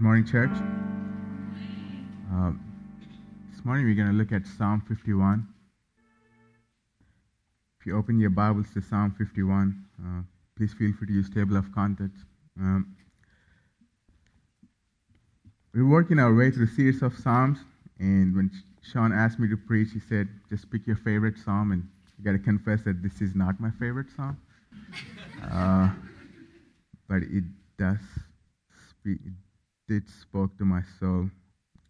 morning, church. Uh, this morning we're going to look at Psalm 51. If you open your Bibles to Psalm 51, uh, please feel free to use table of contents. Um, we're working our way through a series of Psalms, and when Sean asked me to preach, he said, just pick your favorite Psalm, and I got to confess that this is not my favorite Psalm. Uh, but it does speak, it spoke to my soul,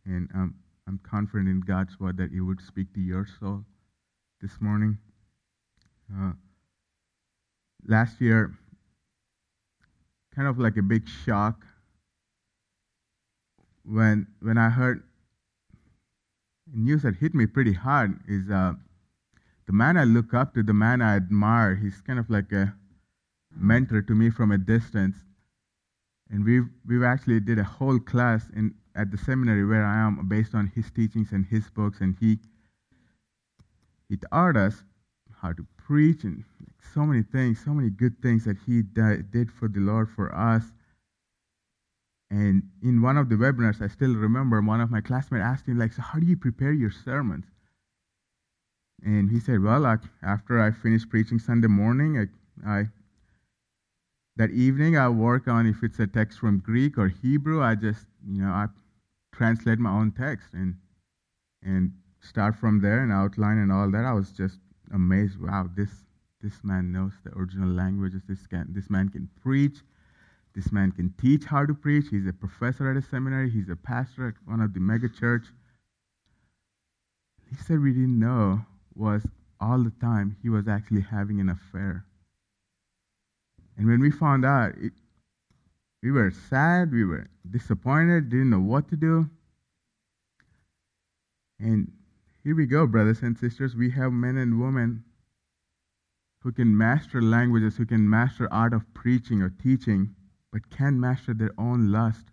and um, I'm confident in God's word that it would speak to your soul this morning. Uh, last year, kind of like a big shock when when I heard news that hit me pretty hard is uh, the man I look up to, the man I admire. He's kind of like a mentor to me from a distance and we've we've actually did a whole class in at the seminary where I am based on his teachings and his books, and he he taught us how to preach and so many things, so many good things that he did for the Lord for us. And in one of the webinars, I still remember one of my classmates asked him, like, so how do you prepare your sermons? And he said, well, like, after I finish preaching Sunday morning, I, I that evening I work on if it's a text from Greek or Hebrew, I just, you know, I translate my own text and and start from there and outline and all that. I was just amazed. Wow, this this man knows the original languages. This can this man can preach. This man can teach how to preach. He's a professor at a seminary. He's a pastor at one of the mega church. He said we didn't know was all the time he was actually having an affair and when we found out, it, we were sad, we were disappointed, didn't know what to do. And here we go, brothers and sisters. We have men and women who can master languages, who can master art of preaching or teaching, but can't master their own lust.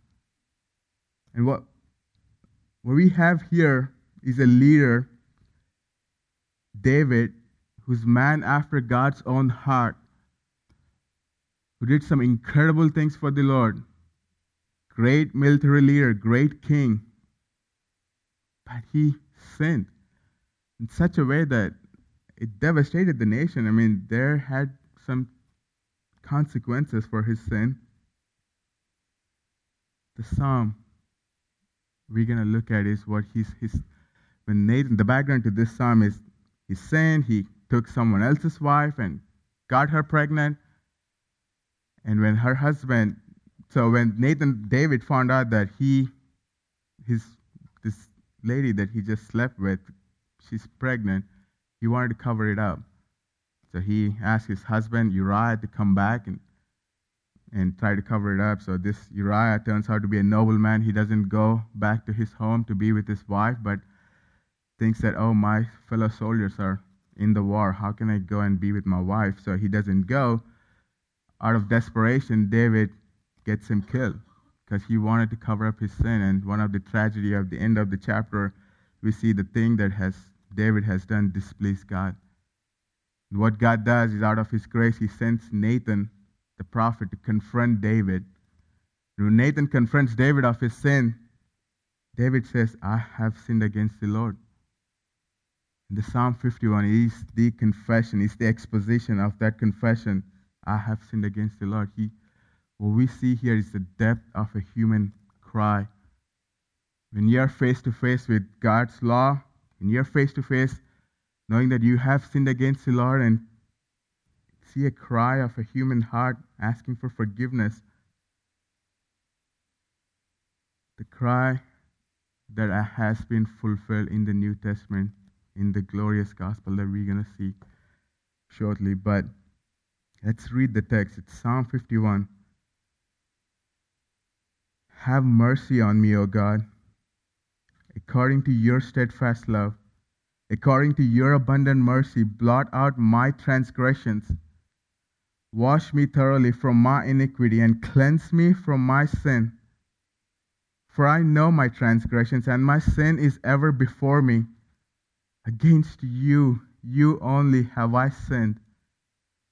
And what, what we have here is a leader, David, who's man after God's own heart, who did some incredible things for the Lord. Great military leader, great king. But he sinned in such a way that it devastated the nation. I mean, there had some consequences for his sin. The psalm we're going to look at is what he's, his, when Nathan, the background to this psalm is he sinned, he took someone else's wife and got her pregnant. And when her husband, so when Nathan David found out that he, his this lady that he just slept with, she's pregnant, he wanted to cover it up. So he asked his husband Uriah to come back and and try to cover it up. So this Uriah turns out to be a noble man. He doesn't go back to his home to be with his wife, but thinks that, oh, my fellow soldiers are in the war. How can I go and be with my wife? So he doesn't go out of desperation, David gets him killed because he wanted to cover up his sin. And one of the tragedy of the end of the chapter, we see the thing that has David has done displeased God. And what God does is, out of His grace, He sends Nathan, the prophet, to confront David. When Nathan confronts David of his sin, David says, "I have sinned against the Lord." And the Psalm 51 is the confession, is the exposition of that confession I have sinned against the Lord. He, what we see here is the depth of a human cry. When you're face to face with God's law, when you're face to face, knowing that you have sinned against the Lord and see a cry of a human heart asking for forgiveness, the cry that has been fulfilled in the New Testament, in the glorious gospel that we're going to see shortly. But Let's read the text. It's Psalm 51. Have mercy on me, O God, according to your steadfast love. According to your abundant mercy, blot out my transgressions. Wash me thoroughly from my iniquity and cleanse me from my sin. For I know my transgressions, and my sin is ever before me. Against you, you only have I sinned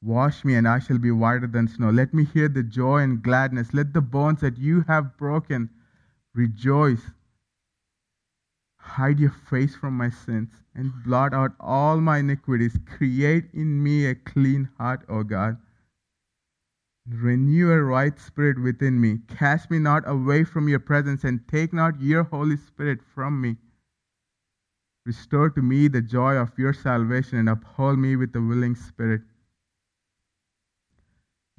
Wash me, and I shall be whiter than snow. Let me hear the joy and gladness. Let the bones that you have broken rejoice. Hide your face from my sins and blot out all my iniquities. Create in me a clean heart, O God. Renew a right spirit within me. Cast me not away from your presence and take not your Holy Spirit from me. Restore to me the joy of your salvation and uphold me with a willing spirit.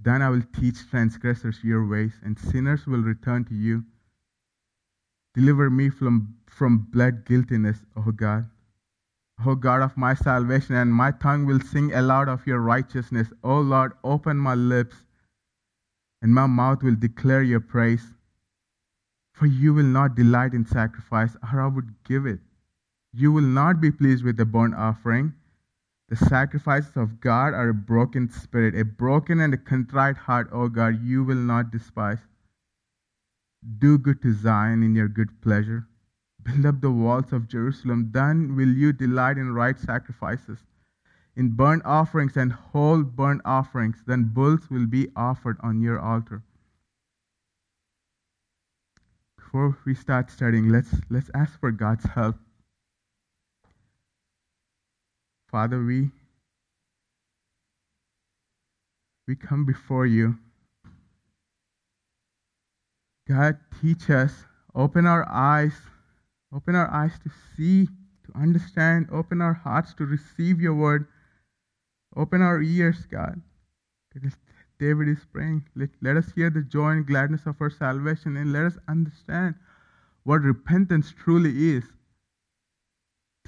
Then I will teach transgressors your ways, and sinners will return to you. Deliver me from, from blood guiltiness, O God. O God of my salvation, and my tongue will sing aloud of your righteousness. O Lord, open my lips, and my mouth will declare your praise. For you will not delight in sacrifice, or I would give it. You will not be pleased with the burnt offering. The sacrifices of God are a broken spirit, a broken and a contrite heart, O God, you will not despise. Do good to Zion in your good pleasure. Build up the walls of Jerusalem. Then will you delight in right sacrifices, in burnt offerings and whole burnt offerings. Then bulls will be offered on your altar. Before we start studying, let's, let's ask for God's help. Father, we, we come before you God, teach us, open our eyes, open our eyes to see, to understand, open our hearts to receive your word, open our ears, God. David is praying, let, let us hear the joy and gladness of our salvation and let us understand what repentance truly is.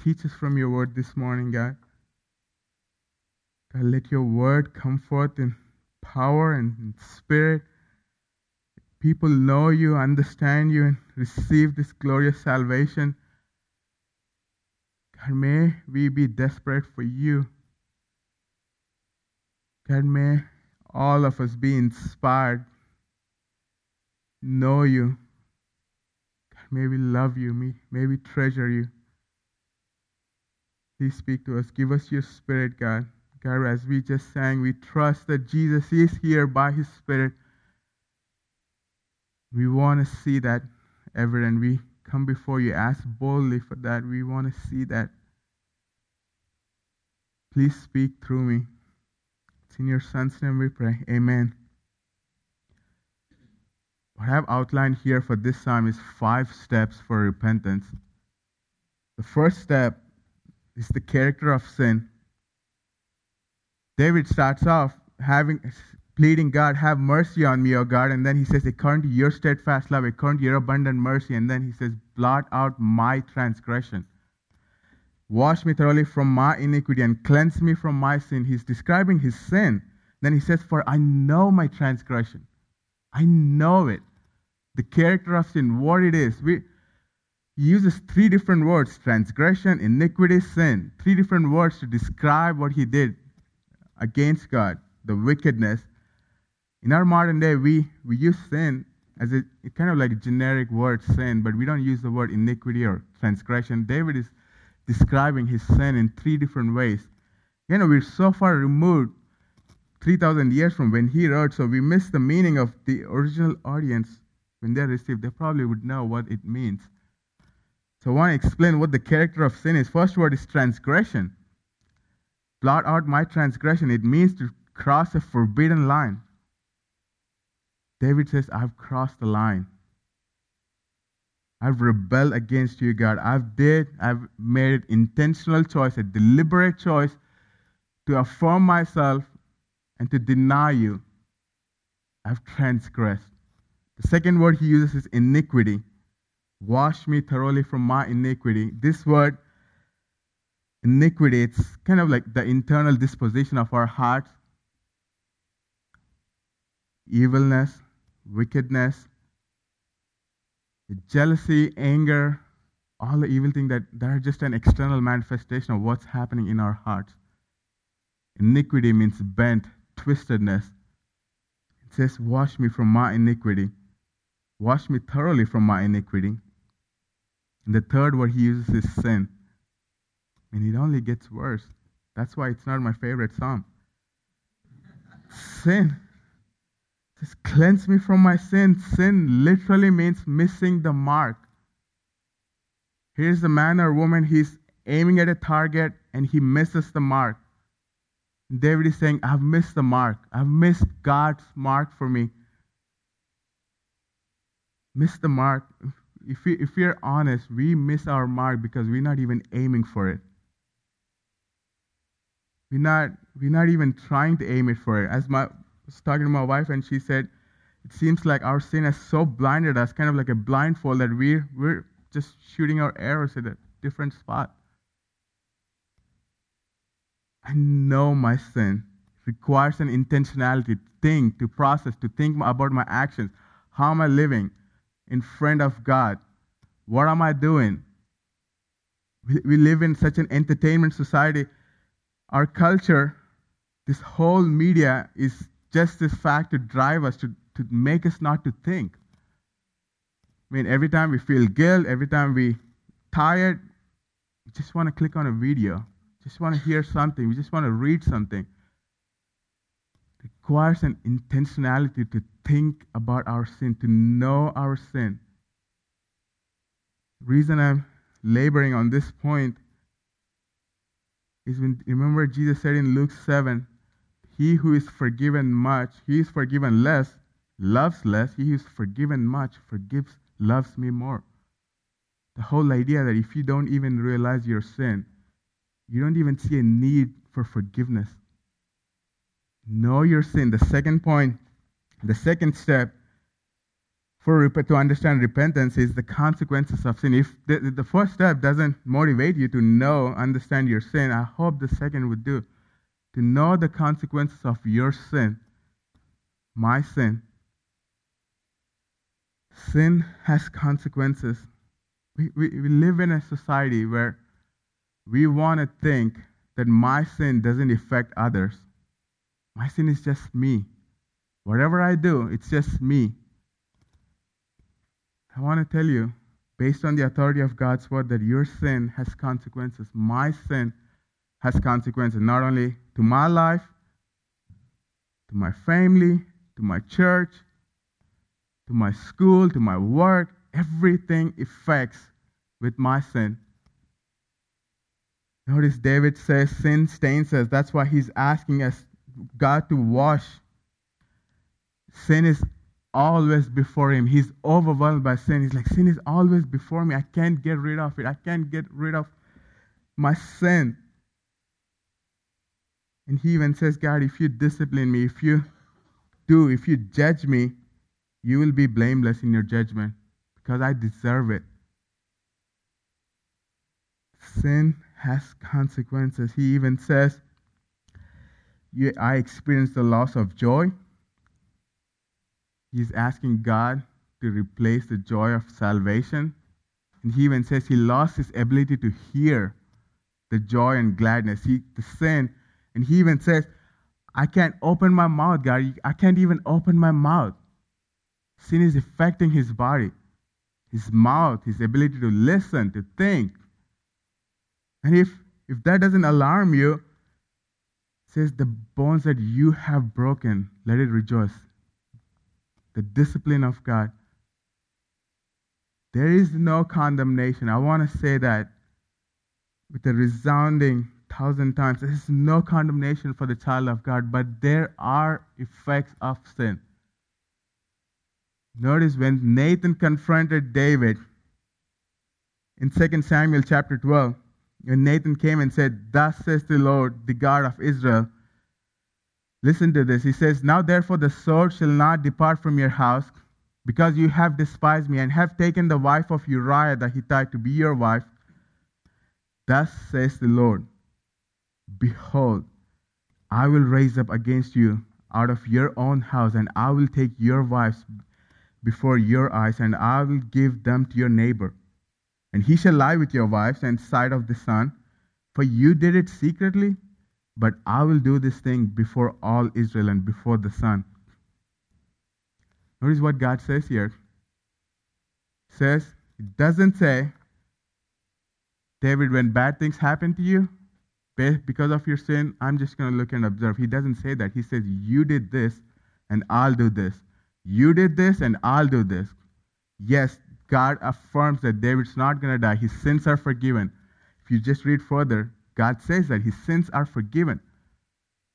Teach us from your word this morning, God. God, let your word come forth in power and in spirit people know you, understand you, and receive this glorious salvation. God, may we be desperate for you. God, may all of us be inspired, know you. God, may we love you. May, may we treasure you. Please speak to us. Give us your spirit, God. God, as we just sang, we trust that Jesus is here by his spirit we want to see that evident. We come before you, ask boldly for that. We want to see that. Please speak through me. It's in your Son's name we pray. Amen. What I have outlined here for this psalm is five steps for repentance. The first step is the character of sin. David starts off having pleading, God, have mercy on me, O God. And then he says, according to your steadfast love, according to your abundant mercy. And then he says, blot out my transgression. Wash me thoroughly from my iniquity and cleanse me from my sin. He's describing his sin. Then he says, For I know my transgression. I know it. The character of sin, what it is. We, he uses three different words transgression, iniquity, sin. Three different words to describe what he did against God, the wickedness, in our modern day, we, we use sin as a kind of like a generic word, sin, but we don't use the word iniquity or transgression. David is describing his sin in three different ways. You know, we're so far removed 3,000 years from when he wrote, so we miss the meaning of the original audience when they received. They probably would know what it means. So I want to explain what the character of sin is. First word is transgression. Blot out my transgression. It means to cross a forbidden line. David says, I've crossed the line. I've rebelled against you, God. I've did, I've made an intentional choice, a deliberate choice to affirm myself and to deny you. I've transgressed. The second word he uses is iniquity. Wash me thoroughly from my iniquity. This word, iniquity, it's kind of like the internal disposition of our hearts. Evilness, wickedness, jealousy, anger, all the evil things that, that are just an external manifestation of what's happening in our hearts. Iniquity means bent, twistedness. It says, Wash me from my iniquity. Wash me thoroughly from my iniquity. And the third word he uses is sin. And it only gets worse. That's why it's not my favorite psalm. sin. Just cleanse me from my sin. Sin literally means missing the mark. Here's the man or woman, he's aiming at a target and he misses the mark. David is saying, I've missed the mark. I've missed God's mark for me. Miss the mark. If, we, if we're honest, we miss our mark because we're not even aiming for it. We're not, we're not even trying to aim it for it. As my, I was talking to my wife, and she said, it seems like our sin has so blinded us, kind of like a blindfold, that we're, we're just shooting our arrows at a different spot. I know my sin requires an intentionality to think, to process, to think about my actions. How am I living in front of God? What am I doing? We, we live in such an entertainment society. Our culture, this whole media is just this fact to drive us, to, to make us not to think. I mean, every time we feel guilt, every time we tired, we just want to click on a video just want to hear something. We just want to read something. It requires an intentionality to think about our sin, to know our sin. The reason I'm laboring on this point is when remember Jesus said in Luke 7, he who is forgiven much, he is forgiven less, loves less, he who is forgiven much, forgives, loves me more. The whole idea that if you don't even realize your sin, you don't even see a need for forgiveness. Know your sin. The second point, the second step for to understand repentance is the consequences of sin. If the, the first step doesn't motivate you to know, understand your sin, I hope the second would do. To know the consequences of your sin, my sin. Sin has consequences. We, we, we live in a society where we want to think that my sin doesn't affect others. My sin is just me. Whatever I do, it's just me. I want to tell you, based on the authority of God's word, that your sin has consequences. My sin has consequences, not only to my life, to my family, to my church, to my school, to my work. Everything affects with my sin. Notice David says sin stains us. That's why he's asking us, God, to wash. Sin is always before him. He's overwhelmed by sin. He's like, sin is always before me. I can't get rid of it. I can't get rid of my sin. And he even says, God, if you discipline me, if you do, if you judge me, you will be blameless in your judgment because I deserve it. Sin has consequences. He even says, I experienced the loss of joy. He's asking God to replace the joy of salvation. And he even says he lost his ability to hear the joy and gladness. He the sin. And he even says, I can't open my mouth, God. I can't even open my mouth. Sin is affecting his body, his mouth, his ability to listen, to think, and if, if that doesn't alarm you, says the bones that you have broken, let it rejoice. The discipline of God. There is no condemnation. I want to say that with a resounding thousand times. There is no condemnation for the child of God, but there are effects of sin. Notice when Nathan confronted David in 2 Samuel chapter 12, and Nathan came and said, Thus says the Lord, the God of Israel. Listen to this. He says, Now therefore the sword shall not depart from your house, because you have despised me and have taken the wife of Uriah the Hittite to be your wife. Thus says the Lord, Behold, I will raise up against you out of your own house, and I will take your wives before your eyes, and I will give them to your neighbor And he shall lie with your wives and sight of the sun, for you did it secretly, but I will do this thing before all Israel and before the sun. Notice what God says here. Says, it doesn't say, David, when bad things happen to you, because of your sin, I'm just going to look and observe. He doesn't say that. He says, You did this, and I'll do this. You did this, and I'll do this. Yes, God affirms that David's not going to die. His sins are forgiven. If you just read further, God says that his sins are forgiven.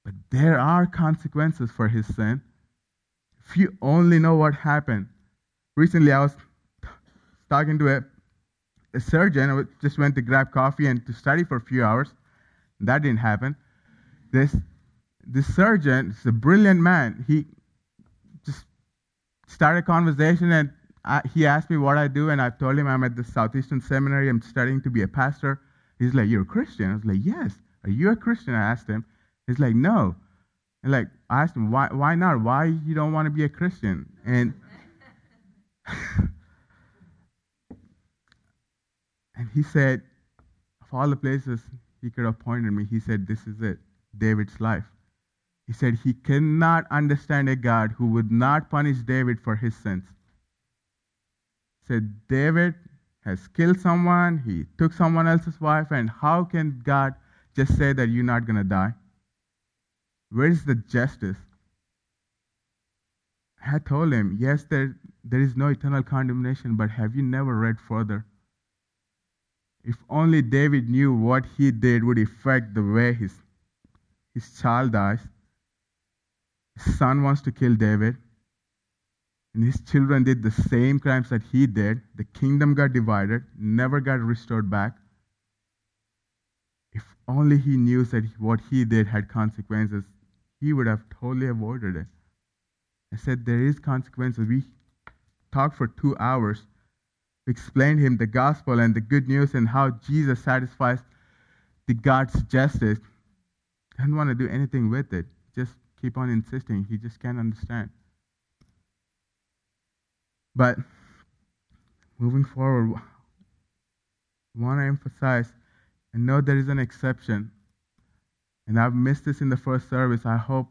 But there are consequences for his sin. If you only know what happened. Recently, I was talking to a, a surgeon. I just went to grab coffee and to study for a few hours. That didn't happen. This, this surgeon is a brilliant man. He just started a conversation and I, he asked me what I do, and I told him I'm at the Southeastern Seminary. I'm studying to be a pastor. He's like, You're a Christian? I was like, Yes. Are you a Christian? I asked him. He's like, No. And like I asked him, Why why not? Why you don't want to be a Christian? And and he said, of all the places he could have pointed me, he said, This is it, David's life. He said he cannot understand a God who would not punish David for his sins. Said, David has killed someone, he took someone else's wife, and how can God just say that you're not going to die? Where is the justice? I told him, yes, there, there is no eternal condemnation, but have you never read further? If only David knew what he did would affect the way his, his child dies. His son wants to kill David and his children did the same crimes that he did, the kingdom got divided, never got restored back. If only he knew that what he did had consequences, he would have totally avoided it. I said, There is consequences. We talked for two hours. Explained him the gospel and the good news and how Jesus satisfies the God's justice. Doesn't want to do anything with it. Just keep on insisting. He just can't understand. But moving forward, I want to emphasize and know there is an exception. And I've missed this in the first service. I hope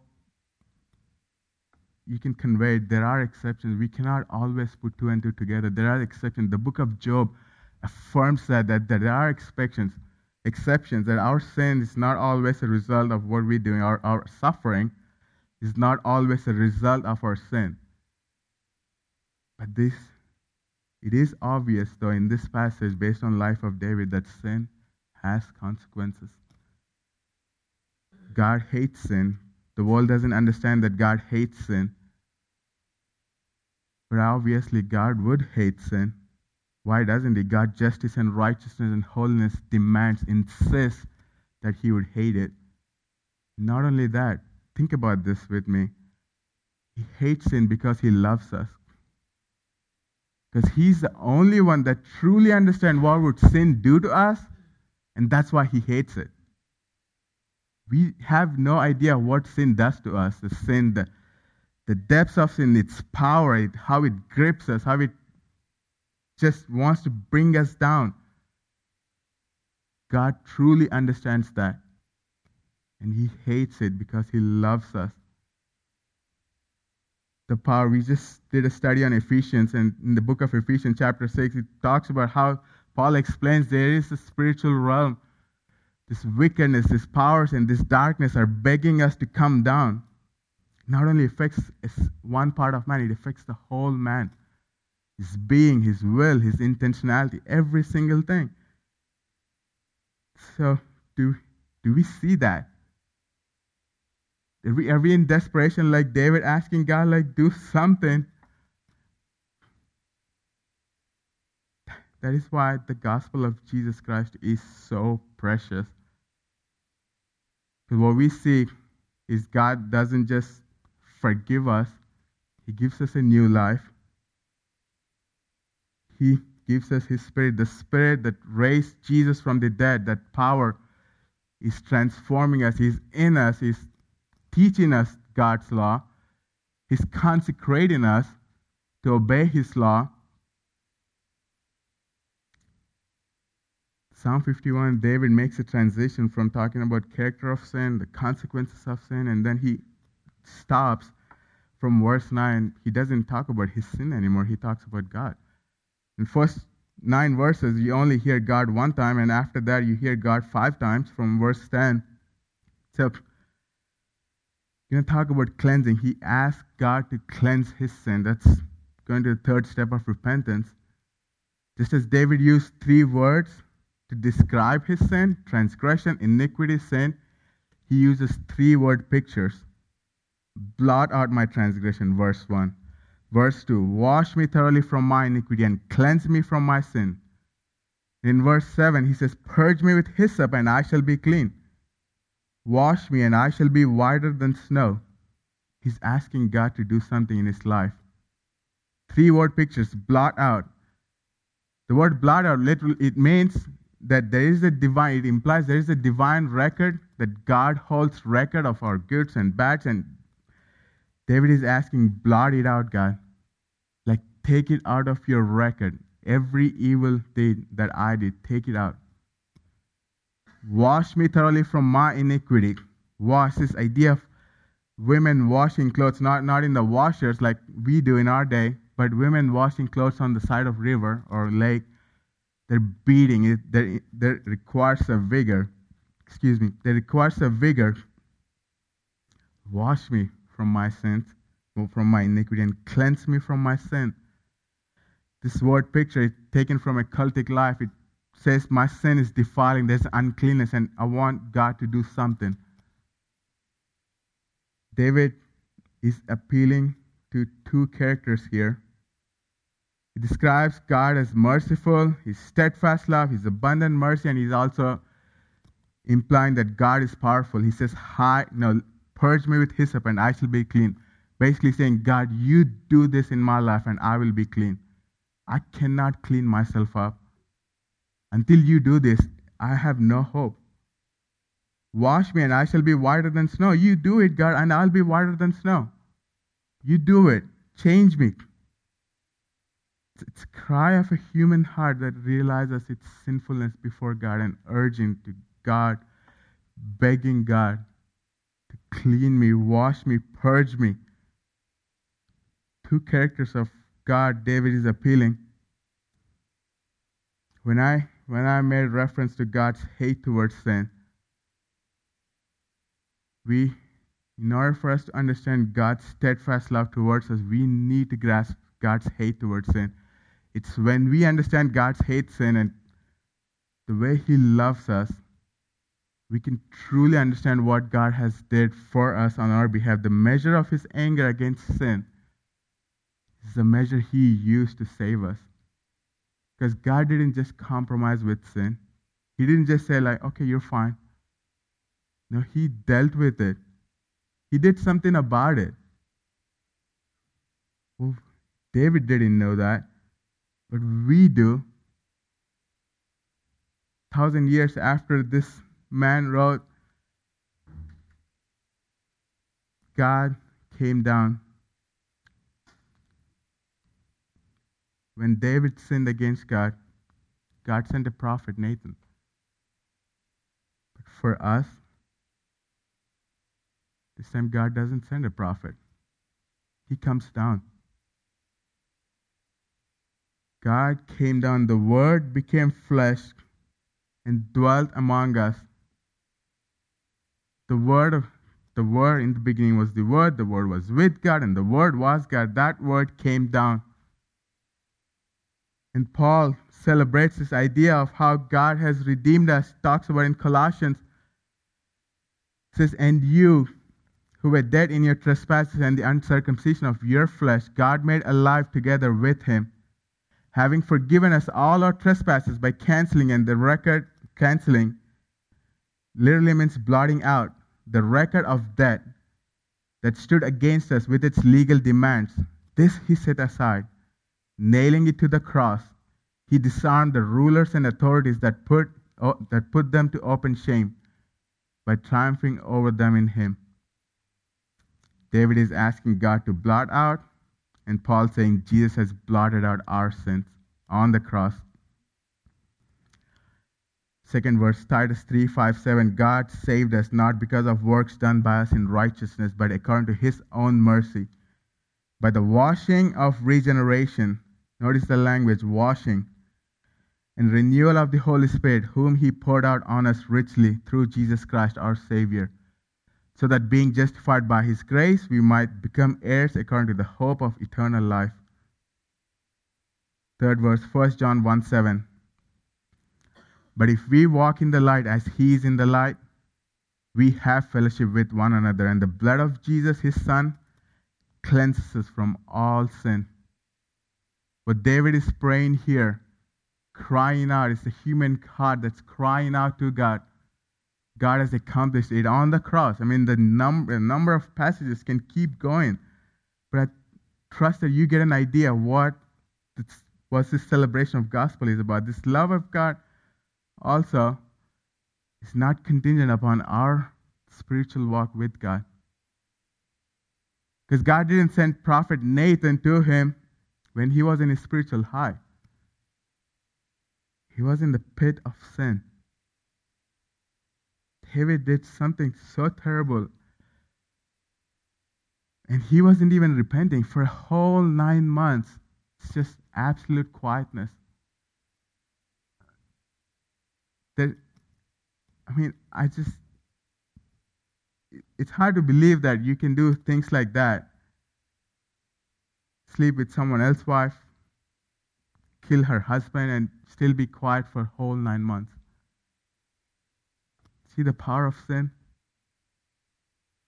you can convey it. There are exceptions. We cannot always put two and two together. There are exceptions. The book of Job affirms that, that, that there are exceptions, exceptions, that our sin is not always a result of what we're doing. Our, our suffering is not always a result of our sin. But this, it is obvious, though, in this passage, based on life of David, that sin has consequences. God hates sin. The world doesn't understand that God hates sin. But obviously, God would hate sin. Why doesn't He? God, justice and righteousness and holiness demands, insists that He would hate it. Not only that, think about this with me. He hates sin because He loves us. Because he's the only one that truly understands what would sin do to us, and that's why he hates it. We have no idea what sin does to us. The sin, the, the depths of sin, its power, it, how it grips us, how it just wants to bring us down. God truly understands that. And he hates it because he loves us the power. We just did a study on Ephesians, and in the book of Ephesians, chapter 6, it talks about how Paul explains there is a spiritual realm. This wickedness, these powers, and this darkness are begging us to come down. Not only affects one part of man, it affects the whole man. His being, his will, his intentionality, every single thing. So, do, do we see that? Are we, are we in desperation like David asking God, like, do something? That is why the gospel of Jesus Christ is so precious. Because what we see is God doesn't just forgive us, He gives us a new life. He gives us His Spirit, the Spirit that raised Jesus from the dead, that power is transforming us, He's in us, He's teaching us God's law. He's consecrating us to obey His law. Psalm 51, David makes a transition from talking about character of sin, the consequences of sin, and then he stops from verse 9. He doesn't talk about his sin anymore, he talks about God. In first nine verses, you only hear God one time, and after that, you hear God five times from verse 10. So, going to talk about cleansing. He asked God to cleanse his sin. That's going to the third step of repentance. Just as David used three words to describe his sin transgression, iniquity, sin he uses three word pictures. Blot out my transgression, verse 1. Verse 2 Wash me thoroughly from my iniquity and cleanse me from my sin. In verse 7, he says, Purge me with hyssop and I shall be clean. Wash me and I shall be whiter than snow. He's asking God to do something in his life. Three word pictures blot out. The word blot out literally it means that there is a divine it implies there is a divine record that God holds record of our goods and bads and David is asking, blot it out, God. Like, take it out of your record. Every evil deed that I did, take it out. Wash me thoroughly from my iniquity. Wash this idea of women washing clothes, not, not in the washers like we do in our day, but women washing clothes on the side of river or lake. They're beating it. That requires a vigor. Excuse me. That requires a vigor. Wash me from my sins, from my iniquity, and cleanse me from my sin. This word picture is taken from a cultic life. It says, My sin is defiling, there's uncleanness, and I want God to do something. David is appealing to two characters here. He describes God as merciful, his steadfast love, his abundant mercy, and he's also implying that God is powerful. He says, Hi, no, Purge me with hyssop and I shall be clean. Basically saying, God, you do this in my life and I will be clean. I cannot clean myself up. Until you do this, I have no hope. Wash me and I shall be whiter than snow. You do it, God, and I'll be whiter than snow. You do it. Change me. It's a cry of a human heart that realizes its sinfulness before God and urging to God, begging God to clean me, wash me, purge me. Two characters of God David is appealing. When I when I made reference to God's hate towards sin, we in order for us to understand God's steadfast love towards us, we need to grasp God's hate towards sin. It's when we understand God's hate sin and the way He loves us we can truly understand what God has did for us on our behalf. The measure of his anger against sin is the measure he used to save us. Because God didn't just compromise with sin. He didn't just say, like, okay, you're fine. No, he dealt with it. He did something about it. Well, David didn't know that, but we do. Thousand years after this man wrote, God came down. When David sinned against God, God sent a prophet, Nathan. But for us, this time God doesn't send a prophet, He comes down. God came down, the Word became flesh and dwelt among us. The word of the word in the beginning was the word, the word was with God, and the word was God. That word came down. And Paul celebrates this idea of how God has redeemed us, talks about in Colossians. Says, And you who were dead in your trespasses and the uncircumcision of your flesh, God made alive together with him, having forgiven us all our trespasses by canceling and the record canceling literally means blotting out the record of debt that stood against us with its legal demands. This he set aside, nailing it to the cross. He disarmed the rulers and authorities that put, that put them to open shame by triumphing over them in him. David is asking God to blot out, and Paul saying Jesus has blotted out our sins on the cross. Second verse, Titus 3 5 7. God saved us not because of works done by us in righteousness, but according to his own mercy. By the washing of regeneration, notice the language, washing, and renewal of the Holy Spirit, whom he poured out on us richly through Jesus Christ our Savior, so that being justified by his grace, we might become heirs according to the hope of eternal life. Third verse, 1 John 1 7. But if we walk in the light as he is in the light, we have fellowship with one another, and the blood of Jesus, his son, cleanses us from all sin. What David is praying here, crying out, is a human heart that's crying out to God. God has accomplished it on the cross. I mean, the number, number of passages can keep going, but I trust that you get an idea what this, what this celebration of gospel is about. This love of God also is not contingent upon our spiritual walk with God. Because God didn't send prophet Nathan to him when he was in his spiritual high. He was in the pit of sin. David did something so terrible. And he wasn't even repenting for a whole nine months. It's just absolute quietness. That, I mean, I just, it's hard to believe that you can do things like that. Sleep with someone else's wife, kill her husband, and still be quiet for whole nine months. See the power of sin?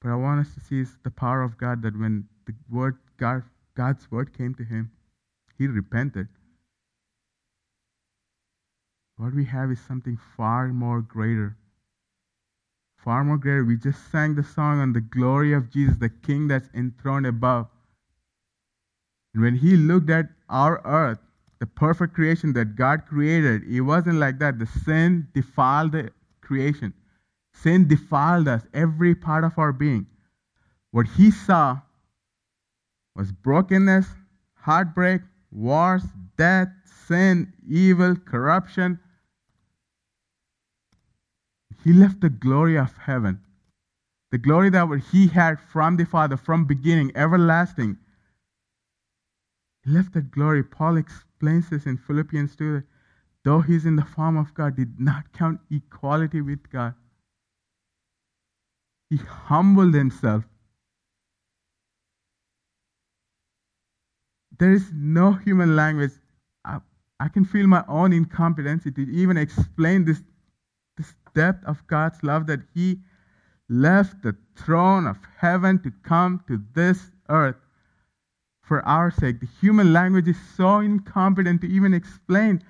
But I want us to see the power of God that when the word God, God's word came to him, he repented. What we have is something far more greater. Far more greater. We just sang the song on the glory of Jesus, the King that's enthroned above. And when he looked at our earth, the perfect creation that God created, it wasn't like that. The sin defiled the creation. Sin defiled us, every part of our being. What he saw was brokenness, heartbreak, wars, death, sin, evil, corruption, he left the glory of heaven, the glory that he had from the Father, from beginning, everlasting. Left that glory. Paul explains this in Philippians 2. Though he's in the form of God, did not count equality with God. He humbled himself. There is no human language. I, I can feel my own incompetency to even explain this this depth of God's love that He left the throne of heaven to come to this earth for our sake. The human language is so incompetent to even explain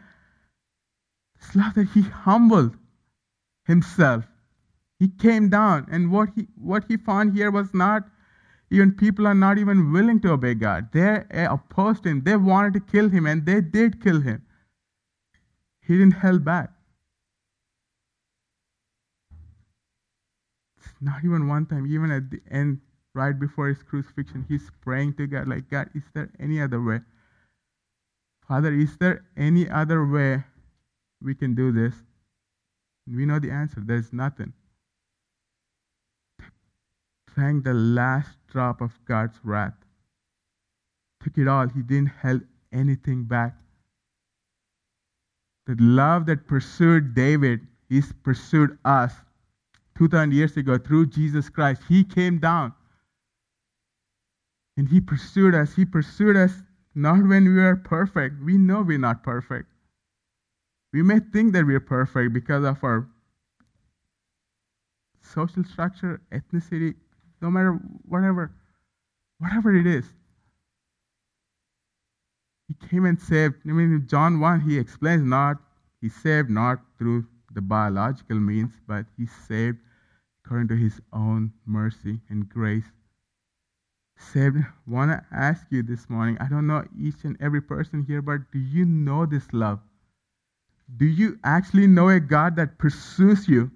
this love that He humbled Himself. He came down, and what he, what he found here was not even people are not even willing to obey God. They eh, opposed him. They wanted to kill him, and they did kill him. He didn't hold back. Not even one time, even at the end, right before his crucifixion, he's praying to God, like, God, is there any other way? Father, is there any other way we can do this? We know the answer. There's nothing. Drank the last drop of God's wrath. Took it all. He didn't hold anything back. The love that pursued David is pursued us 2,000 years ago through Jesus Christ. He came down and He pursued us. He pursued us not when we are perfect. We know we're not perfect. We may think that we're perfect because of our social structure, ethnicity, no matter whatever, whatever it is. He came and saved. I mean, John 1, he explains not, he saved not through the biological means, but he saved according to his own mercy and grace. Saved, want to ask you this morning, I don't know each and every person here, but do you know this love? Do you actually know a God that pursues you?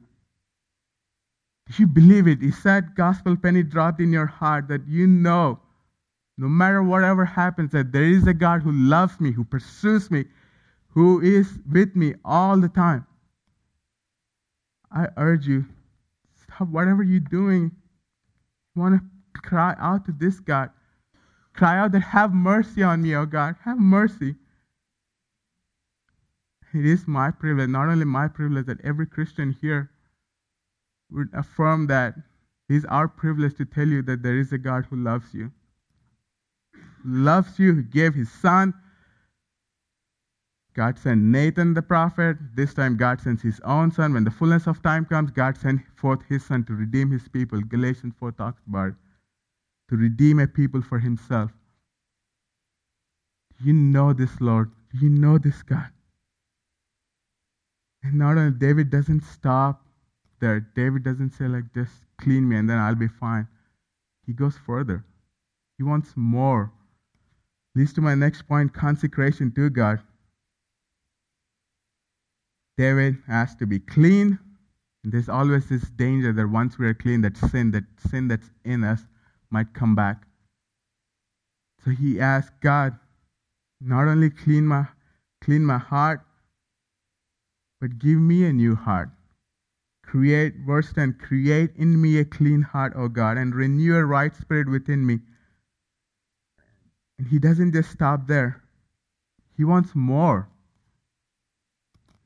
Do you believe it? Is that gospel penny dropped in your heart that you know, no matter whatever happens, that there is a God who loves me, who pursues me, who is with me all the time? I urge you, stop whatever you're doing. Want to cry out to this God. Cry out that have mercy on me, oh God. Have mercy. It is my privilege, not only my privilege, that every Christian here would affirm that it is our privilege to tell you that there is a God who loves you. Loves you, who gave his son. God sent Nathan the prophet. This time, God sends his own son. When the fullness of time comes, God sent forth his son to redeem his people. Galatians 4 talks about it. To redeem a people for himself. You know this, Lord. You know this, God. And not only David doesn't stop there. David doesn't say, like, just clean me and then I'll be fine. He goes further. He wants more. Leads to my next point consecration to God. David has to be clean. There's always this danger that once we are clean, that sin, that sin that's in us might come back. So he asked God, not only clean my clean my heart, but give me a new heart. Create, verse 10, create in me a clean heart, O God, and renew a right spirit within me. And he doesn't just stop there, he wants more.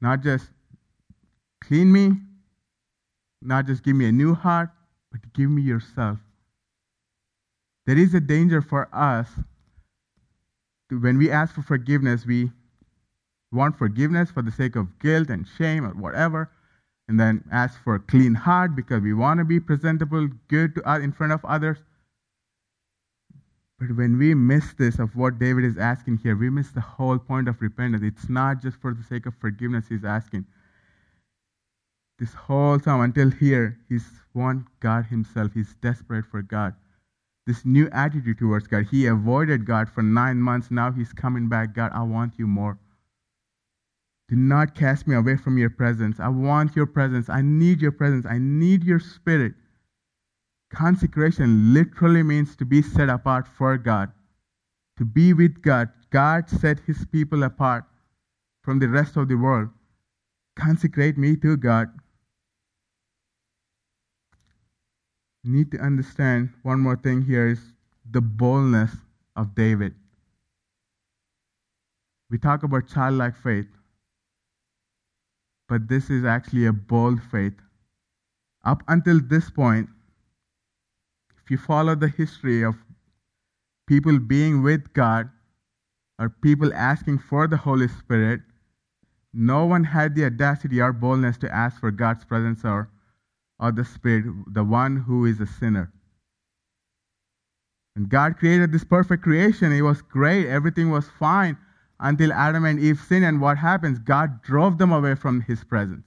Not just clean me, not just give me a new heart, but give me yourself. There is a danger for us to, when we ask for forgiveness, we want forgiveness for the sake of guilt and shame or whatever, and then ask for a clean heart because we want to be presentable, good to, uh, in front of others. But when we miss this of what David is asking here, we miss the whole point of repentance. It's not just for the sake of forgiveness he's asking. This whole time until here, he's want God himself. He's desperate for God. This new attitude towards God. He avoided God for nine months. Now he's coming back. God, I want you more. Do not cast me away from your presence. I want your presence. I need your presence. I need your spirit. Consecration literally means to be set apart for God, to be with God. God set his people apart from the rest of the world. Consecrate me to God. Need to understand one more thing here is the boldness of David. We talk about childlike faith, but this is actually a bold faith. Up until this point, if you follow the history of people being with God or people asking for the Holy Spirit, no one had the audacity or boldness to ask for God's presence or, or the Spirit, the one who is a sinner. And God created this perfect creation. It was great. Everything was fine until Adam and Eve sinned. And what happens? God drove them away from his presence.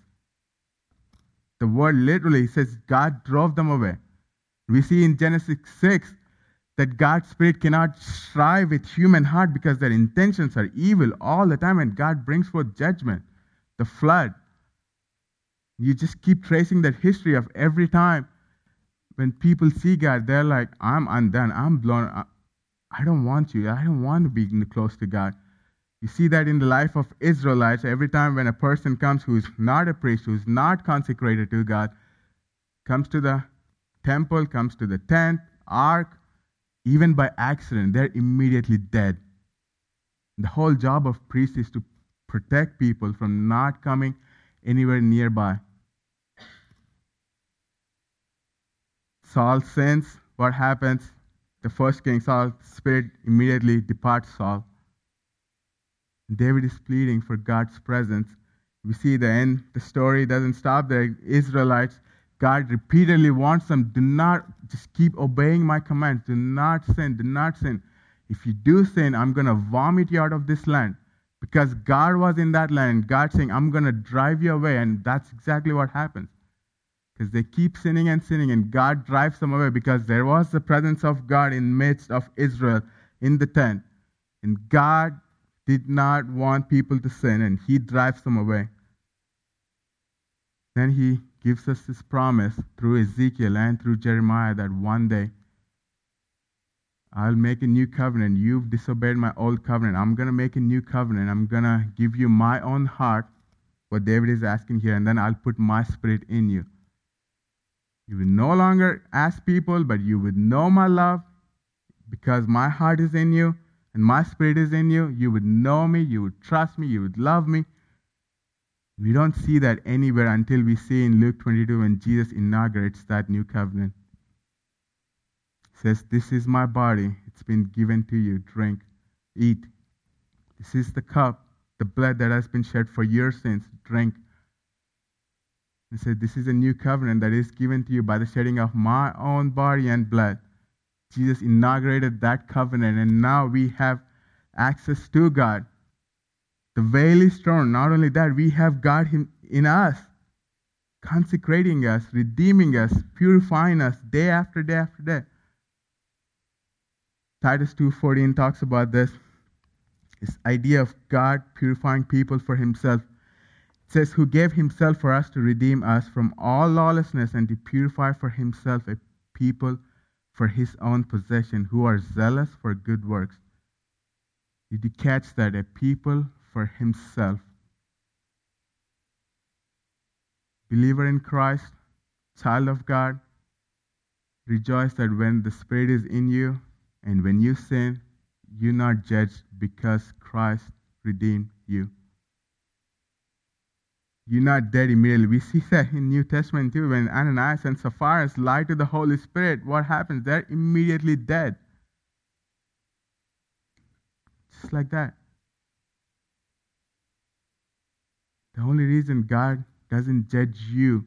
The word literally says God drove them away. We see in Genesis 6 that God's Spirit cannot strive with human heart because their intentions are evil all the time, and God brings forth judgment, the flood. You just keep tracing that history of every time when people see God, they're like, I'm undone, I'm blown. I don't want you. I don't want to be close to God. You see that in the life of Israelites. Every time when a person comes who's not a priest, who's not consecrated to God, comes to the temple, comes to the tent, ark, even by accident, they're immediately dead. The whole job of priest is to protect people from not coming anywhere nearby. Saul sins. What happens? The first king, Saul's spirit immediately departs Saul. David is pleading for God's presence. We see the end, the story doesn't stop there. Israelites God repeatedly warns them do not just keep obeying my commands. Do not sin. Do not sin. If you do sin, I'm going to vomit you out of this land. Because God was in that land. God saying, I'm going to drive you away. And that's exactly what happens. Because they keep sinning and sinning, and God drives them away because there was the presence of God in midst of Israel in the tent. And God did not want people to sin, and He drives them away. Then He gives us this promise through Ezekiel and through Jeremiah that one day I'll make a new covenant. You've disobeyed my old covenant. I'm going to make a new covenant. I'm going to give you my own heart. what David is asking here, and then I'll put my spirit in you. You will no longer ask people, but you would know my love because my heart is in you and my spirit is in you. You would know me, you would trust me, you would love me. We don't see that anywhere until we see in Luke 22 when Jesus inaugurates that new covenant. Says, This is my body. It's been given to you. Drink, eat. This is the cup, the blood that has been shed for your sins. Drink. He said, This is a new covenant that is given to you by the shedding of my own body and blood. Jesus inaugurated that covenant, and now we have access to God the veil is torn. Not only that, we have God in us, consecrating us, redeeming us, purifying us day after day after day. Titus 2:14 talks about this this idea of God purifying people for himself. Says who gave himself for us to redeem us from all lawlessness and to purify for himself a people for his own possession who are zealous for good works. Did you catch that? A people for himself. Believer in Christ, child of God, rejoice that when the Spirit is in you and when you sin, you're not judged because Christ redeemed you. You're not dead immediately. We see that in New Testament too. When Ananias and Sapphira lied to the Holy Spirit, what happens? They're immediately dead. Just like that. The only reason God doesn't judge you,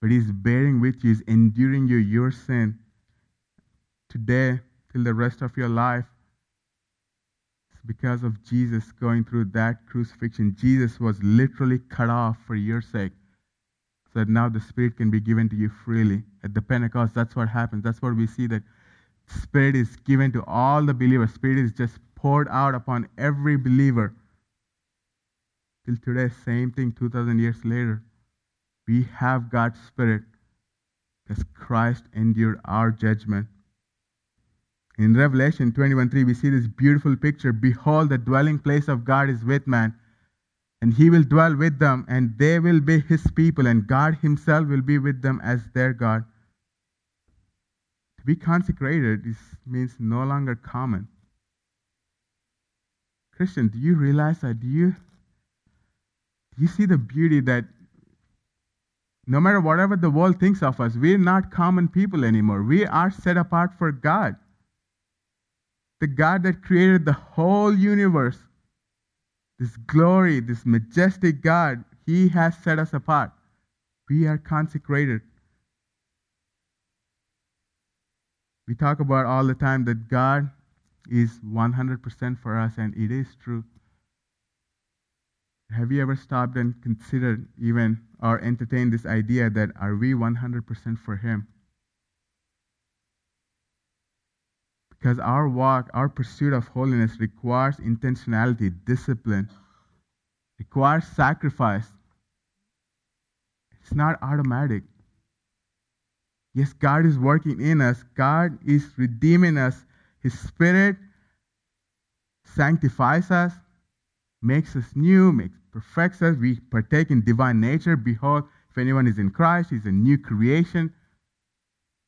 but He's bearing with you, is enduring you your sin today till the rest of your life. Because of Jesus going through that crucifixion. Jesus was literally cut off for your sake. So that now the Spirit can be given to you freely. At the Pentecost, that's what happens. That's what we see that Spirit is given to all the believers. Spirit is just poured out upon every believer. Till today, same thing 2,000 years later. We have God's Spirit because Christ endured our judgment. In Revelation 21:3, we see this beautiful picture. Behold, the dwelling place of God is with man, and he will dwell with them, and they will be his people, and God himself will be with them as their God. To be consecrated this means no longer common. Christian, do you realize that? Do you do you see the beauty that no matter whatever the world thinks of us, we're not common people anymore. We are set apart for God. The God that created the whole universe, this glory, this majestic God, He has set us apart. We are consecrated. We talk about all the time that God is 100% for us, and it is true. Have you ever stopped and considered even or entertained this idea that are we 100% for Him? Because our walk, our pursuit of holiness requires intentionality, discipline, requires sacrifice. It's not automatic. Yes, God is working in us, God is redeeming us. His Spirit sanctifies us, makes us new, makes perfects us. We partake in divine nature. Behold, if anyone is in Christ, he's a new creation.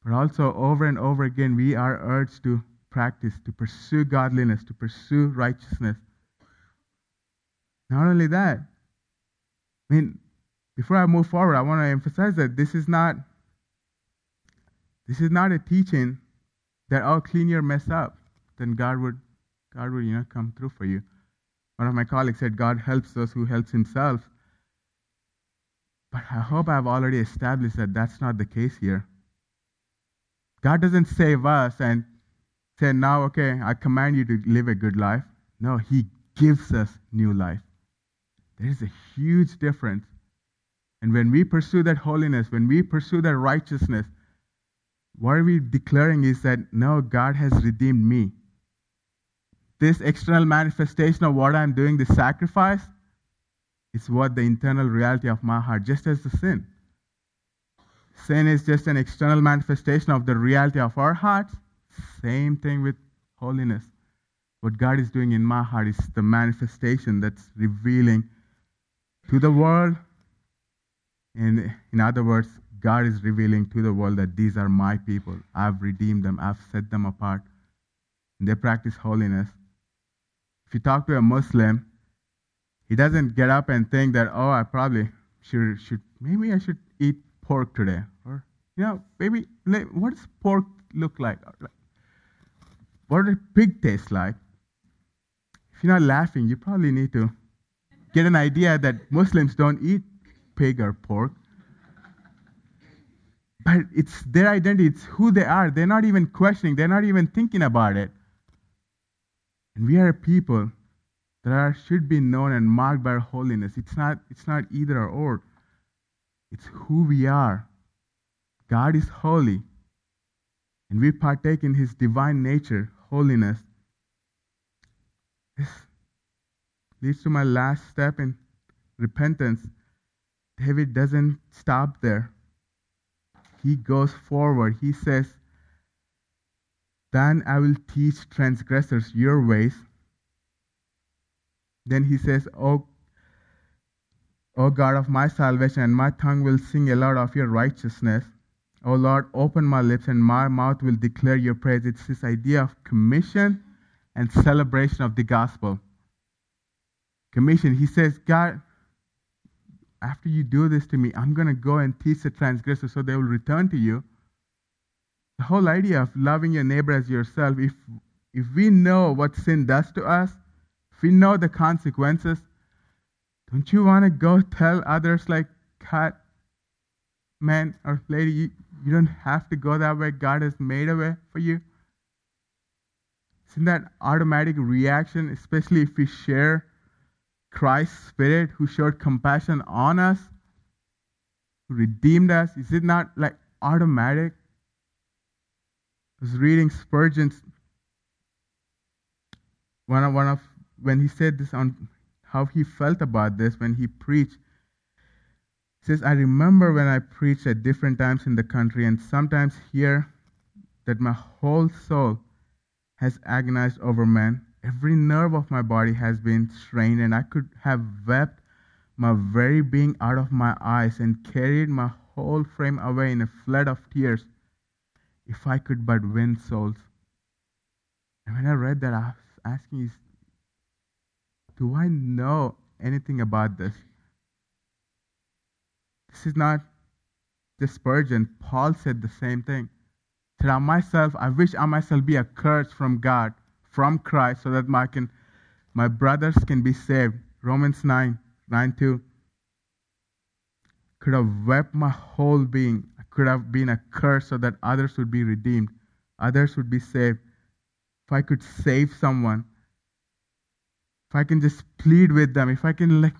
But also, over and over again, we are urged to practice, to pursue godliness, to pursue righteousness. Not only that, I mean, before I move forward, I want to emphasize that this is not this is not a teaching that oh clean your mess up, then God would God would you know come through for you. One of my colleagues said, God helps those who helps himself. But I hope I've already established that that's not the case here. God doesn't save us and say, now, okay, I command you to live a good life. No, He gives us new life. There is a huge difference. And when we pursue that holiness, when we pursue that righteousness, what are we declaring is that, no, God has redeemed me this external manifestation of what I'm doing, the sacrifice, is what the internal reality of my heart, just as the sin. Sin is just an external manifestation of the reality of our hearts. Same thing with holiness. What God is doing in my heart is the manifestation that's revealing to the world. And in other words, God is revealing to the world that these are my people. I've redeemed them, I've set them apart. And they practice holiness. If you talk to a Muslim, he doesn't get up and think that, oh, I probably should, should maybe I should eat pork today. Or, you know, maybe, what does pork look like? What does pig taste like? If you're not laughing, you probably need to get an idea that Muslims don't eat pig or pork. But it's their identity, it's who they are. They're not even questioning, they're not even thinking about it. And we are a people that are, should be known and marked by holiness. It's not, it's not either or. It's who we are. God is holy, and we partake in his divine nature, holiness. This leads to my last step in repentance. David doesn't stop there. He goes forward. He says, Then I will teach transgressors your ways. Then he says, Oh, O God of my salvation, and my tongue will sing aloud of your righteousness. O Lord, open my lips, and my mouth will declare your praise. It's this idea of commission and celebration of the gospel. Commission, he says, God, after you do this to me, I'm going to go and teach the transgressors so they will return to you. The whole idea of loving your neighbor as yourself, if, if we know what sin does to us, if we know the consequences, don't you want to go tell others, like, cut, man or lady, you, you don't have to go that way. God has made a way for you. Isn't that automatic reaction, especially if we share Christ's Spirit who showed compassion on us, who redeemed us? Is it not like automatic? I was reading Spurgeon's one of one of when he said this on how he felt about this when he preached. Says, I remember when I preached at different times in the country and sometimes here that my whole soul has agonized over man Every nerve of my body has been strained, and I could have wept my very being out of my eyes and carried my whole frame away in a flood of tears if I could but win souls. And when I read that, I was asking, do I know anything about this? This is not just Spurgeon. Paul said the same thing. That I myself, I wish I myself be accursed from God from Christ so that my, can, my brothers can be saved. Romans 9, 9 2. Could have wept my whole being. I could have been a curse so that others would be redeemed, others would be saved. If I could save someone, if I can just plead with them, if I can, like,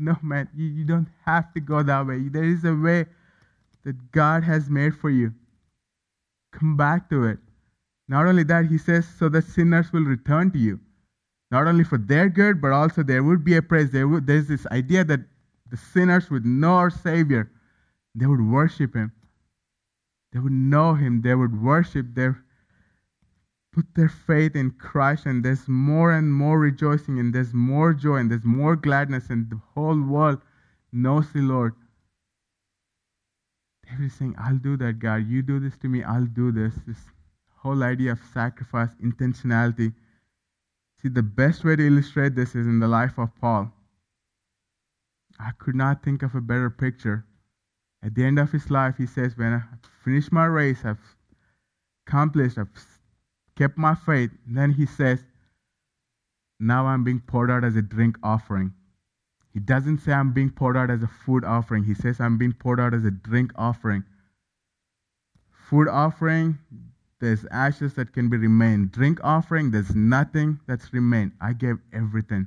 no, man, you, you don't have to go that way. There is a way that God has made for you. Come back to it. Not only that, he says, so that sinners will return to you. Not only for their good, but also there would be a praise. There would, there's this idea that the sinners would know our Savior. They would worship Him. They would know Him. They would worship. Their, put their faith in Christ, and there's more and more rejoicing, and there's more joy, and there's more gladness, and the whole world knows the Lord. David is saying, I'll do that, God. You do this to me, I'll do this. this whole idea of sacrifice, intentionality. See, the best way to illustrate this is in the life of Paul. I could not think of a better picture. At the end of his life, he says, When I've finished my race, I've accomplished, I've kept my faith, then he says, Now I'm being poured out as a drink offering. He doesn't say I'm being poured out as a food offering. He says I'm being poured out as a drink offering. Food offering, there's ashes that can be remained. Drink offering, there's nothing that's remained. I gave everything.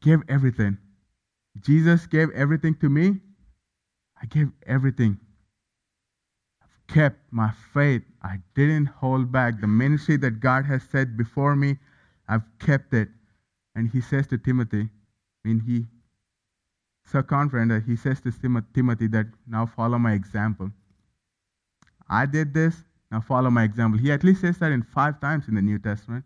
Gave everything. Jesus gave everything to me. I gave everything. Kept my faith. I didn't hold back. The ministry that God has set before me, I've kept it. And he says to Timothy, I mean, he that he says to Timothy that now follow my example. I did this, now follow my example. He at least says that in five times in the New Testament.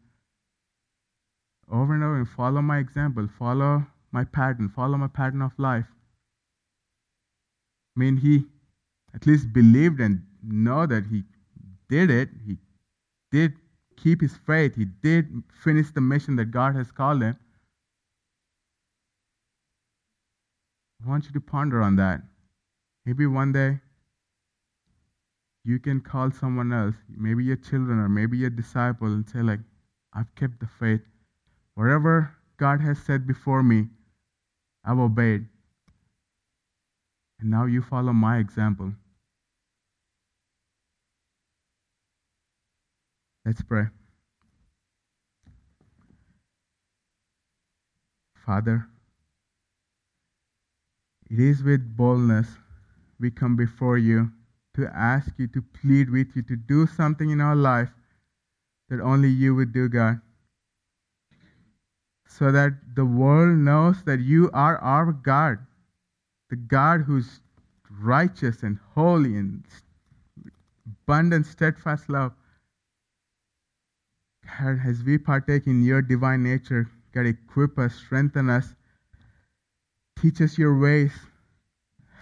Over and over, and follow my example. Follow my pattern, follow my pattern of life. I mean, he at least believed and know that he did it. He did keep his faith. He did finish the mission that God has called him. I want you to ponder on that. Maybe one day you can call someone else, maybe your children or maybe your disciple, and say, like, I've kept the faith. Whatever God has said before me, I've obeyed. And now you follow my example. Let's pray. Father, it is with boldness we come before you to ask you to plead with you to do something in our life that only you would do, God. So that the world knows that you are our God, the God who's righteous and holy and abundant, steadfast love. God, as we partake in your divine nature, God, equip us, strengthen us, teach us your ways,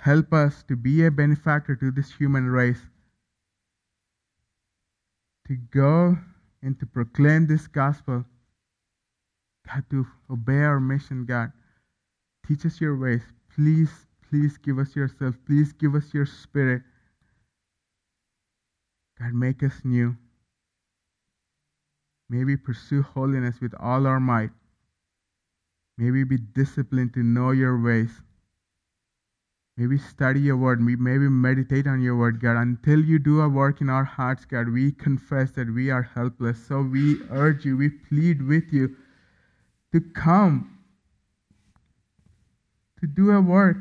help us to be a benefactor to this human race, to go and to proclaim this gospel. God, to obey our mission, God. Teach us your ways. Please, please give us yourself. Please give us your spirit. God, make us new. May we pursue holiness with all our might. May we be disciplined to know your ways. May we study your word. May we meditate on your word, God. Until you do a work in our hearts, God, we confess that we are helpless. So we urge you, we plead with you to come, to do a work.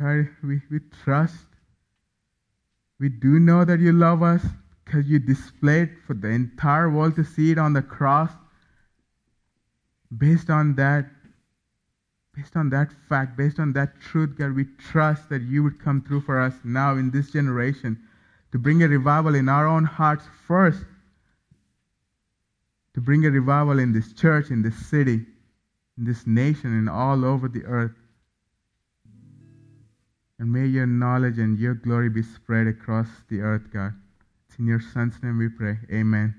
God, we, we trust. We do know that you love us because you displayed for the entire world to see it on the cross. Based on that, Based on that fact, based on that truth, God, we trust that you would come through for us now in this generation to bring a revival in our own hearts first, to bring a revival in this church, in this city, in this nation, and all over the earth. And may your knowledge and your glory be spread across the earth, God. It's in your Son's name we pray. Amen.